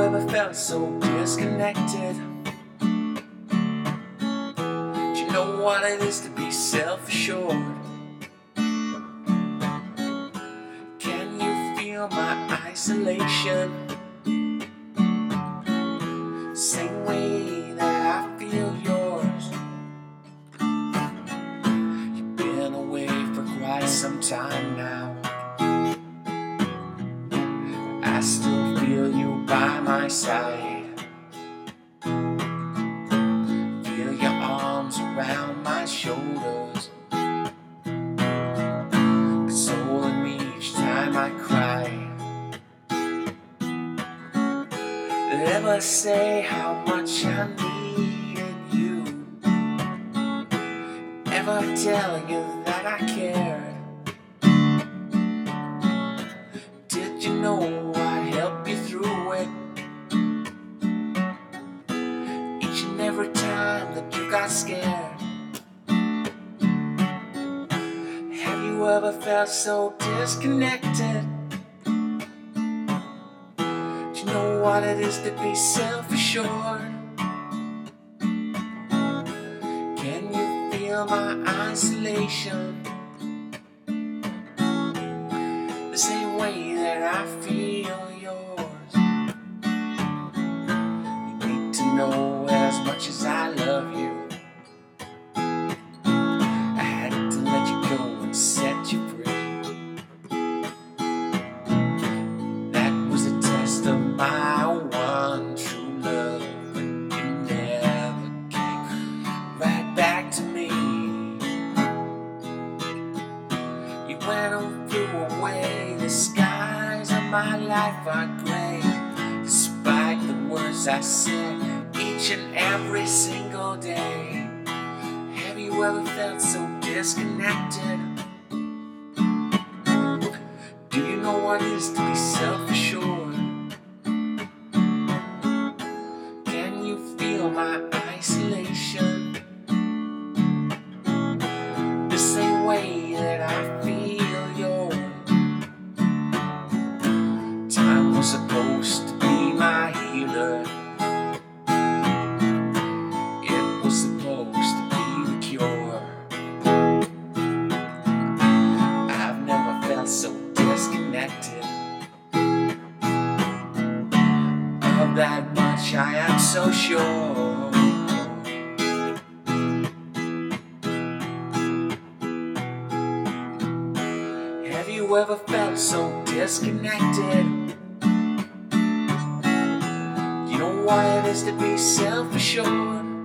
ever felt so disconnected? Do you know what it is to be self assured? Can you feel my isolation? Same way that I feel yours. You've been away for quite some time now. Feel you by my side. Feel your arms around my shoulders, consoling me each time I cry. Ever say how much I needed you? Ever tell you that I cared? Did you know time that you got scared. Have you ever felt so disconnected? Do you know what it is to be self assured? Can you feel my isolation? The same way that I feel yours. On flew away. The skies of my life are gray, despite the words I said each and every single day. Have you ever felt so disconnected? Do you know what it is to be self disconnected. Of that much I am so sure. Have you ever felt so disconnected? You know what it is to be self assured.